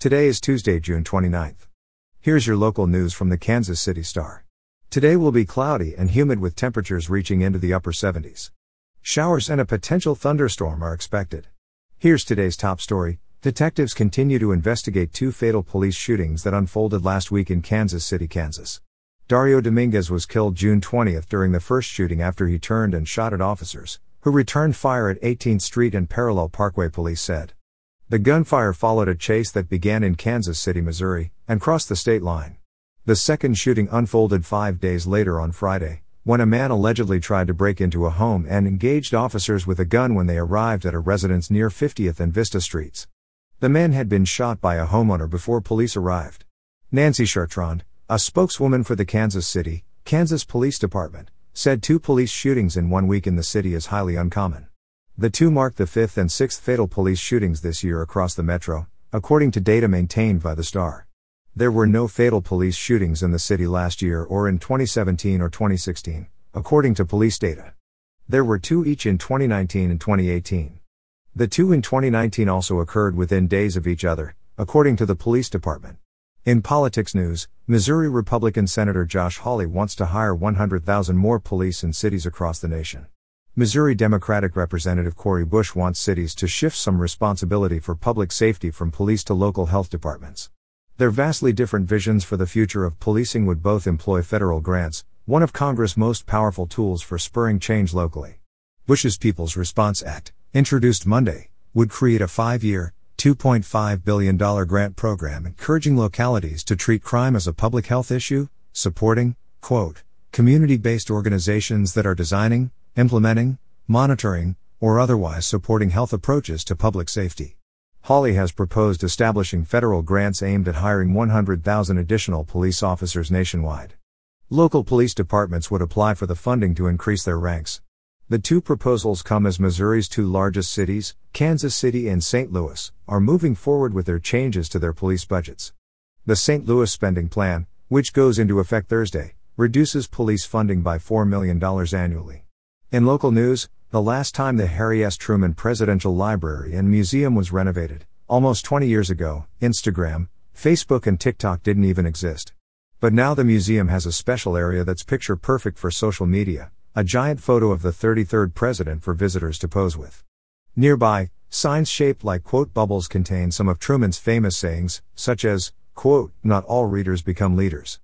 Today is Tuesday, June 29th. Here's your local news from the Kansas City Star. Today will be cloudy and humid with temperatures reaching into the upper 70s. Showers and a potential thunderstorm are expected. Here's today's top story. Detectives continue to investigate two fatal police shootings that unfolded last week in Kansas City, Kansas. Dario Dominguez was killed June 20th during the first shooting after he turned and shot at officers, who returned fire at 18th Street and Parallel Parkway, police said. The gunfire followed a chase that began in Kansas City, Missouri, and crossed the state line. The second shooting unfolded five days later on Friday, when a man allegedly tried to break into a home and engaged officers with a gun when they arrived at a residence near 50th and Vista Streets. The man had been shot by a homeowner before police arrived. Nancy Chartrand, a spokeswoman for the Kansas City, Kansas Police Department, said two police shootings in one week in the city is highly uncommon. The two marked the fifth and sixth fatal police shootings this year across the metro, according to data maintained by the Star. There were no fatal police shootings in the city last year or in 2017 or 2016, according to police data. There were two each in 2019 and 2018. The two in 2019 also occurred within days of each other, according to the police department. In politics news, Missouri Republican Senator Josh Hawley wants to hire 100,000 more police in cities across the nation. Missouri Democratic Representative Cori Bush wants cities to shift some responsibility for public safety from police to local health departments. Their vastly different visions for the future of policing would both employ federal grants, one of Congress' most powerful tools for spurring change locally. Bush's People's Response Act, introduced Monday, would create a five year, $2.5 billion grant program encouraging localities to treat crime as a public health issue, supporting, quote, community based organizations that are designing, implementing, monitoring, or otherwise supporting health approaches to public safety. Hawley has proposed establishing federal grants aimed at hiring 100,000 additional police officers nationwide. Local police departments would apply for the funding to increase their ranks. The two proposals come as Missouri's two largest cities, Kansas City and St. Louis, are moving forward with their changes to their police budgets. The St. Louis spending plan, which goes into effect Thursday, reduces police funding by $4 million annually. In local news, the last time the Harry S. Truman Presidential Library and Museum was renovated, almost 20 years ago, Instagram, Facebook, and TikTok didn't even exist. But now the museum has a special area that's picture perfect for social media a giant photo of the 33rd president for visitors to pose with. Nearby, signs shaped like quote bubbles contain some of Truman's famous sayings, such as, quote, not all readers become leaders.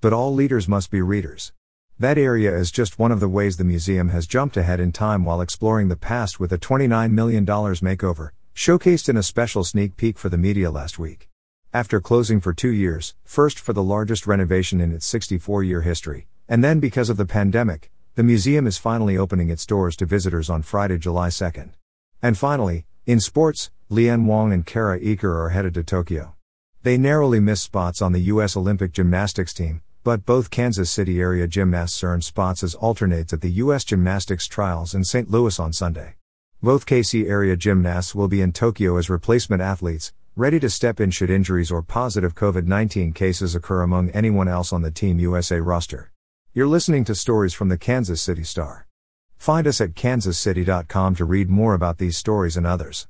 But all leaders must be readers. That area is just one of the ways the museum has jumped ahead in time while exploring the past with a $29 million makeover, showcased in a special sneak peek for the media last week. After closing for two years, first for the largest renovation in its 64 year history, and then because of the pandemic, the museum is finally opening its doors to visitors on Friday, July 2nd. And finally, in sports, Leanne Wong and Kara Eker are headed to Tokyo. They narrowly missed spots on the U.S. Olympic gymnastics team, but both Kansas City area gymnasts earned spots as alternates at the U.S. gymnastics trials in St. Louis on Sunday. Both KC area gymnasts will be in Tokyo as replacement athletes, ready to step in should injuries or positive COVID 19 cases occur among anyone else on the Team USA roster. You're listening to stories from the Kansas City Star. Find us at kansascity.com to read more about these stories and others.